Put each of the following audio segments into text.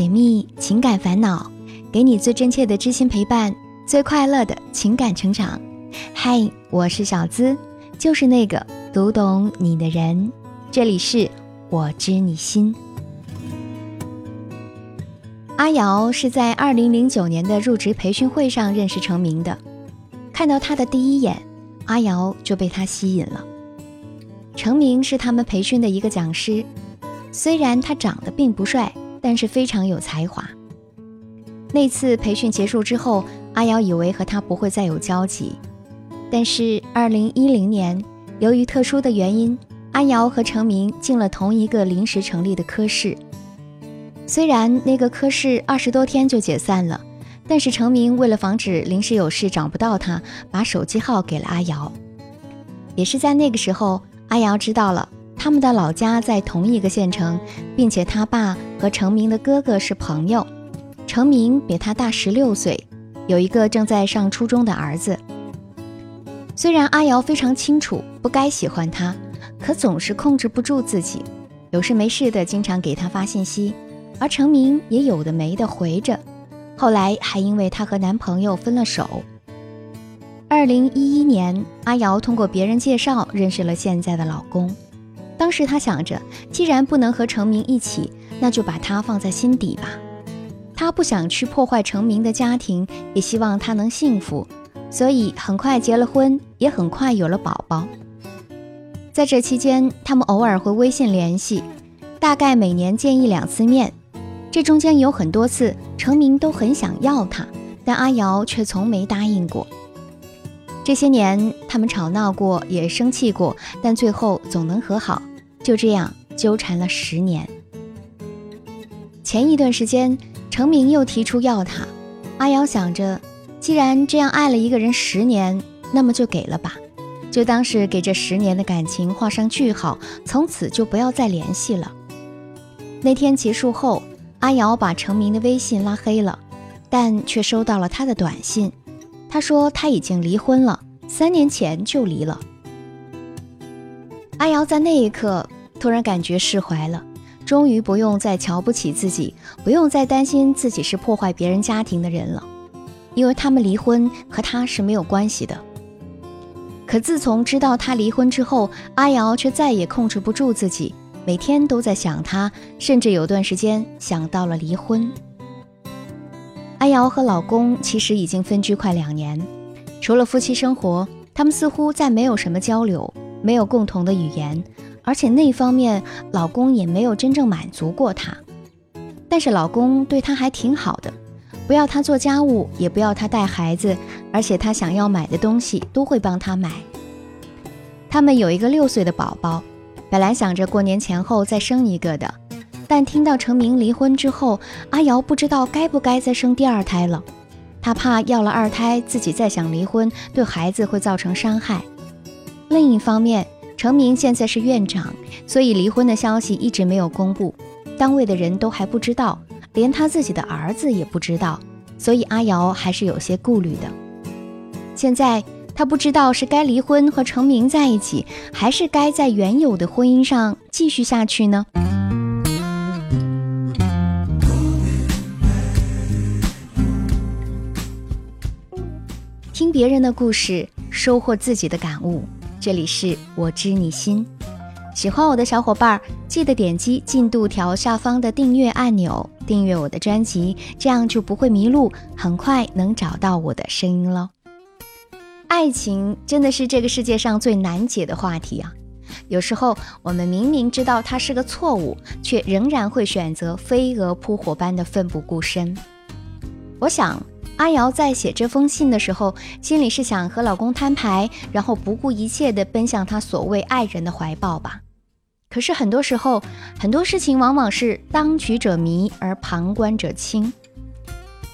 解密情感烦恼，给你最真切的知心陪伴，最快乐的情感成长。嗨，我是小资，就是那个读懂你的人。这里是我知你心。阿瑶是在二零零九年的入职培训会上认识成名的，看到他的第一眼，阿瑶就被他吸引了。成名是他们培训的一个讲师，虽然他长得并不帅。但是非常有才华。那次培训结束之后，阿瑶以为和他不会再有交集。但是二零一零年，由于特殊的原因，阿瑶和程明进了同一个临时成立的科室。虽然那个科室二十多天就解散了，但是程明为了防止临时有事找不到他，把手机号给了阿瑶。也是在那个时候，阿瑶知道了。他们的老家在同一个县城，并且他爸和程明的哥哥是朋友。程明比他大十六岁，有一个正在上初中的儿子。虽然阿瑶非常清楚不该喜欢他，可总是控制不住自己，有事没事的经常给他发信息，而程明也有的没的回着。后来还因为她和男朋友分了手。二零一一年，阿瑶通过别人介绍认识了现在的老公。当时他想着，既然不能和程明一起，那就把他放在心底吧。他不想去破坏程明的家庭，也希望他能幸福，所以很快结了婚，也很快有了宝宝。在这期间，他们偶尔会微信联系，大概每年见一两次面。这中间有很多次，程明都很想要他，但阿瑶却从没答应过。这些年，他们吵闹过，也生气过，但最后总能和好。就这样纠缠了十年。前一段时间，程明又提出要她，阿瑶想着，既然这样爱了一个人十年，那么就给了吧，就当是给这十年的感情画上句号，从此就不要再联系了。那天结束后，阿瑶把程明的微信拉黑了，但却收到了他的短信，他说他已经离婚了，三年前就离了。阿瑶在那一刻突然感觉释怀了，终于不用再瞧不起自己，不用再担心自己是破坏别人家庭的人了，因为他们离婚和他是没有关系的。可自从知道他离婚之后，阿瑶却再也控制不住自己，每天都在想他，甚至有段时间想到了离婚。阿瑶和老公其实已经分居快两年，除了夫妻生活，他们似乎再没有什么交流。没有共同的语言，而且那方面老公也没有真正满足过她。但是老公对她还挺好的，不要她做家务，也不要她带孩子，而且她想要买的东西都会帮她买。他们有一个六岁的宝宝，本来想着过年前后再生一个的，但听到程明离婚之后，阿瑶不知道该不该再生第二胎了。她怕要了二胎，自己再想离婚，对孩子会造成伤害。另一方面，程明现在是院长，所以离婚的消息一直没有公布，单位的人都还不知道，连他自己的儿子也不知道，所以阿瑶还是有些顾虑的。现在他不知道是该离婚和程明在一起，还是该在原有的婚姻上继续下去呢？听别人的故事，收获自己的感悟。这里是我知你心，喜欢我的小伙伴记得点击进度条下方的订阅按钮，订阅我的专辑，这样就不会迷路，很快能找到我的声音喽。爱情真的是这个世界上最难解的话题啊！有时候我们明明知道它是个错误，却仍然会选择飞蛾扑火般的奋不顾身。我想。阿瑶在写这封信的时候，心里是想和老公摊牌，然后不顾一切地奔向他所谓爱人的怀抱吧。可是很多时候，很多事情往往是当局者迷而旁观者清。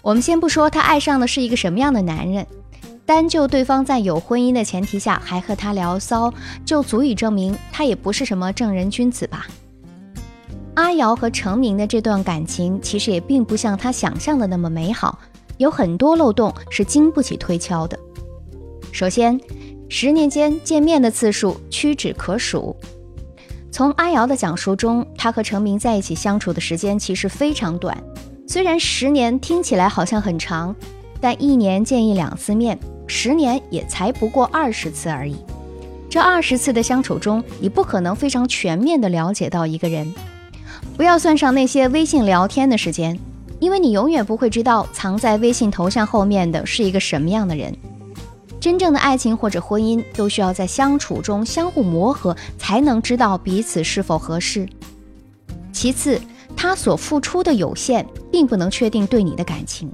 我们先不说她爱上的是一个什么样的男人，单就对方在有婚姻的前提下还和他聊骚，就足以证明他也不是什么正人君子吧。阿瑶和成明的这段感情，其实也并不像她想象的那么美好。有很多漏洞是经不起推敲的。首先，十年间见面的次数屈指可数。从阿瑶的讲述中，她和程明在一起相处的时间其实非常短，虽然十年听起来好像很长，但一年见一两次面，十年也才不过二十次而已。这二十次的相处中，你不可能非常全面的了解到一个人。不要算上那些微信聊天的时间，因为你永远不会知道藏在微信头像后面的是一个什么样的人。真正的爱情或者婚姻，都需要在相处中相互磨合，才能知道彼此是否合适。其次，他所付出的有限，并不能确定对你的感情。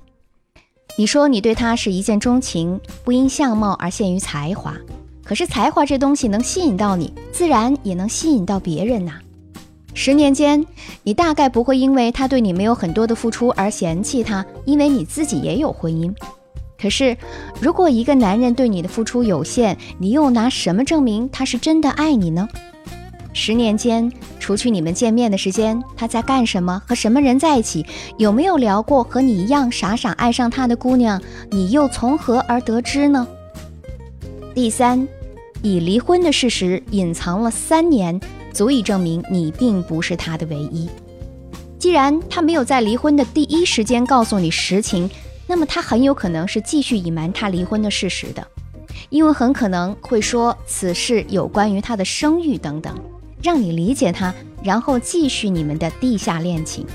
你说你对他是一见钟情，不因相貌而限于才华。可是才华这东西能吸引到你，自然也能吸引到别人呐。十年间，你大概不会因为他对你没有很多的付出而嫌弃他，因为你自己也有婚姻。可是，如果一个男人对你的付出有限，你又拿什么证明他是真的爱你呢？十年间，除去你们见面的时间，他在干什么？和什么人在一起？有没有聊过和你一样傻傻爱上他的姑娘？你又从何而得知呢？第三。以离婚的事实隐藏了三年，足以证明你并不是他的唯一。既然他没有在离婚的第一时间告诉你实情，那么他很有可能是继续隐瞒他离婚的事实的，因为很可能会说此事有关于他的声誉等等，让你理解他，然后继续你们的地下恋情。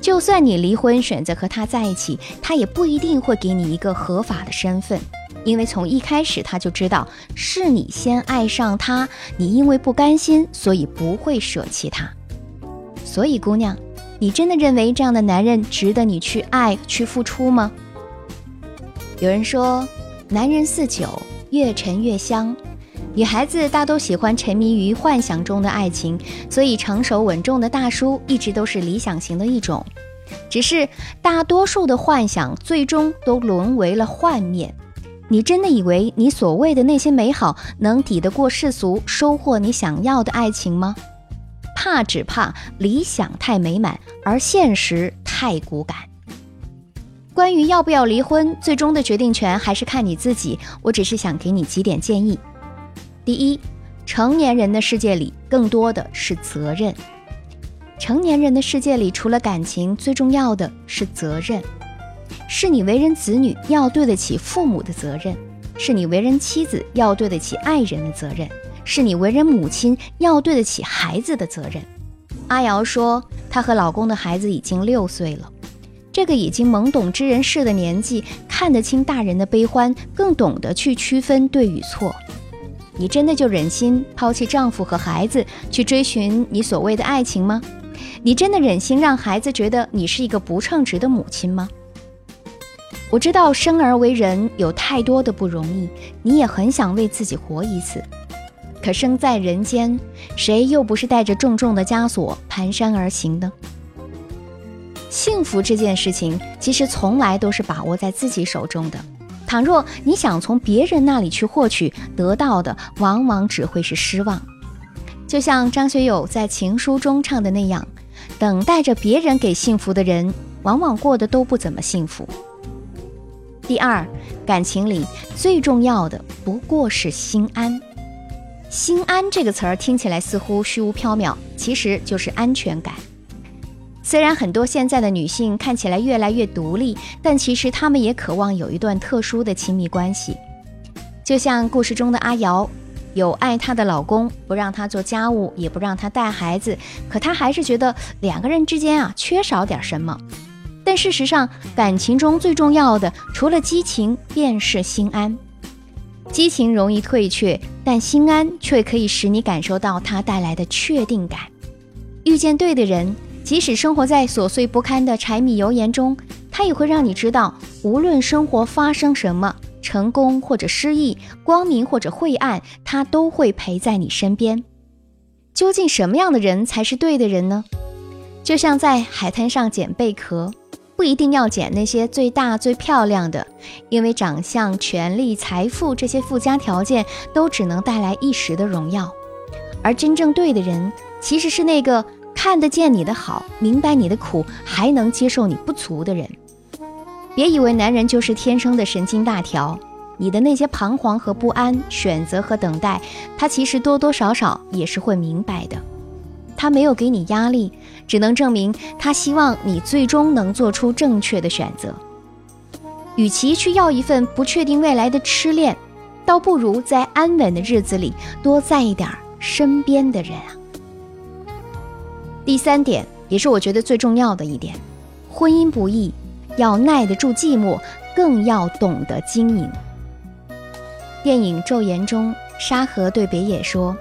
就算你离婚选择和他在一起，他也不一定会给你一个合法的身份。因为从一开始他就知道是你先爱上他，你因为不甘心，所以不会舍弃他。所以，姑娘，你真的认为这样的男人值得你去爱、去付出吗？有人说，男人似酒，越陈越香。女孩子大都喜欢沉迷于幻想中的爱情，所以成熟稳重的大叔一直都是理想型的一种。只是大多数的幻想最终都沦为了幻灭。你真的以为你所谓的那些美好能抵得过世俗，收获你想要的爱情吗？怕只怕理想太美满，而现实太骨感。关于要不要离婚，最终的决定权还是看你自己。我只是想给你几点建议：第一，成年人的世界里更多的是责任。成年人的世界里，除了感情，最重要的是责任。是你为人子女要对得起父母的责任，是你为人妻子要对得起爱人的责任，是你为人母亲要对得起孩子的责任。阿瑶说，她和老公的孩子已经六岁了，这个已经懵懂知人事的年纪，看得清大人的悲欢，更懂得去区分对与错。你真的就忍心抛弃丈夫和孩子，去追寻你所谓的爱情吗？你真的忍心让孩子觉得你是一个不称职的母亲吗？我知道生而为人有太多的不容易，你也很想为自己活一次。可生在人间，谁又不是带着重重的枷锁蹒跚而行呢？幸福这件事情，其实从来都是把握在自己手中的。倘若你想从别人那里去获取，得到的往往只会是失望。就像张学友在情书中唱的那样：“等待着别人给幸福的人，往往过得都不怎么幸福。”第二，感情里最重要的不过是心安。心安这个词儿听起来似乎虚无缥缈，其实就是安全感。虽然很多现在的女性看起来越来越独立，但其实她们也渴望有一段特殊的亲密关系。就像故事中的阿瑶，有爱她的老公，不让她做家务，也不让她带孩子，可她还是觉得两个人之间啊缺少点什么。但事实上，感情中最重要的，除了激情，便是心安。激情容易退却，但心安却可以使你感受到它带来的确定感。遇见对的人，即使生活在琐碎不堪的柴米油盐中，他也会让你知道，无论生活发生什么，成功或者失意，光明或者晦暗，他都会陪在你身边。究竟什么样的人才是对的人呢？就像在海滩上捡贝壳。不一定要捡那些最大最漂亮的，因为长相、权力、财富这些附加条件都只能带来一时的荣耀，而真正对的人，其实是那个看得见你的好、明白你的苦，还能接受你不足的人。别以为男人就是天生的神经大条，你的那些彷徨和不安、选择和等待，他其实多多少少也是会明白的。他没有给你压力，只能证明他希望你最终能做出正确的选择。与其去要一份不确定未来的痴恋，倒不如在安稳的日子里多在意点身边的人啊。第三点，也是我觉得最重要的一点，婚姻不易，要耐得住寂寞，更要懂得经营。电影《昼颜》中，沙河对北野说：“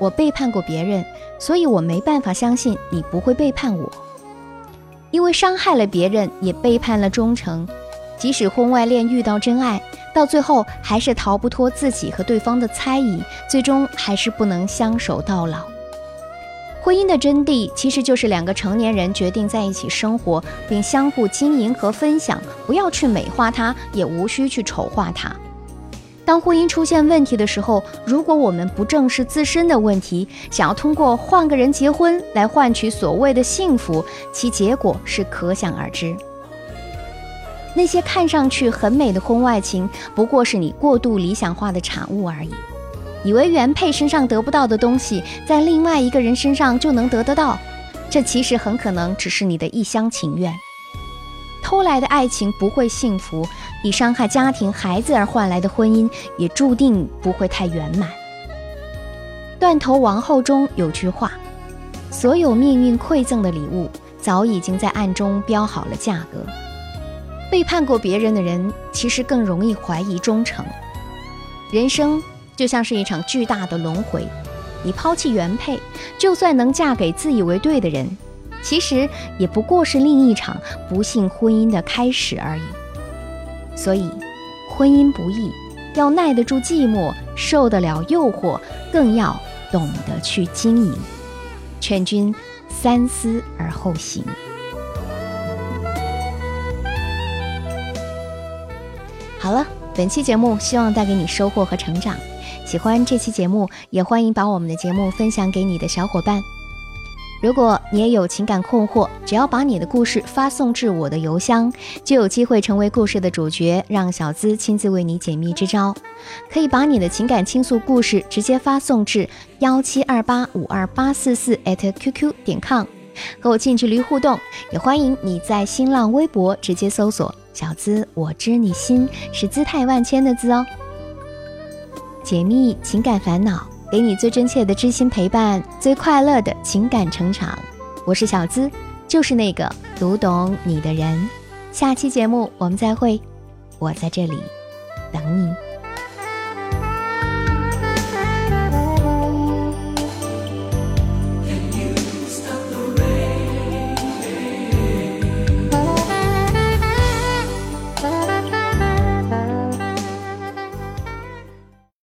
我背叛过别人，所以我没办法相信你不会背叛我。因为伤害了别人，也背叛了忠诚。即使婚外恋遇到真爱，到最后还是逃不脱自己和对方的猜疑，最终还是不能相守到老。”婚姻的真谛其实就是两个成年人决定在一起生活，并相互经营和分享，不要去美化它，也无需去丑化它。当婚姻出现问题的时候，如果我们不正视自身的问题，想要通过换个人结婚来换取所谓的幸福，其结果是可想而知。那些看上去很美的婚外情，不过是你过度理想化的产物而已。以为原配身上得不到的东西，在另外一个人身上就能得得到，这其实很可能只是你的一厢情愿。偷来的爱情不会幸福，以伤害家庭、孩子而换来的婚姻也注定不会太圆满。断头王后中有句话：“所有命运馈赠的礼物，早已经在暗中标好了价格。”背叛过别人的人，其实更容易怀疑忠诚。人生。就像是一场巨大的轮回，你抛弃原配，就算能嫁给自以为对的人，其实也不过是另一场不幸婚姻的开始而已。所以，婚姻不易，要耐得住寂寞，受得了诱惑，更要懂得去经营。劝君三思而后行。好了，本期节目希望带给你收获和成长。喜欢这期节目，也欢迎把我们的节目分享给你的小伙伴。如果你也有情感困惑，只要把你的故事发送至我的邮箱，就有机会成为故事的主角，让小资亲自为你解密支招。可以把你的情感倾诉故事直接发送至幺七二八五二八四四 @QQ 点 com，和我近距离互动。也欢迎你在新浪微博直接搜索“小资我知你心”，是姿态万千的“资”哦。解密情感烦恼，给你最真切的知心陪伴，最快乐的情感成长。我是小资，就是那个读懂你的人。下期节目我们再会，我在这里等你。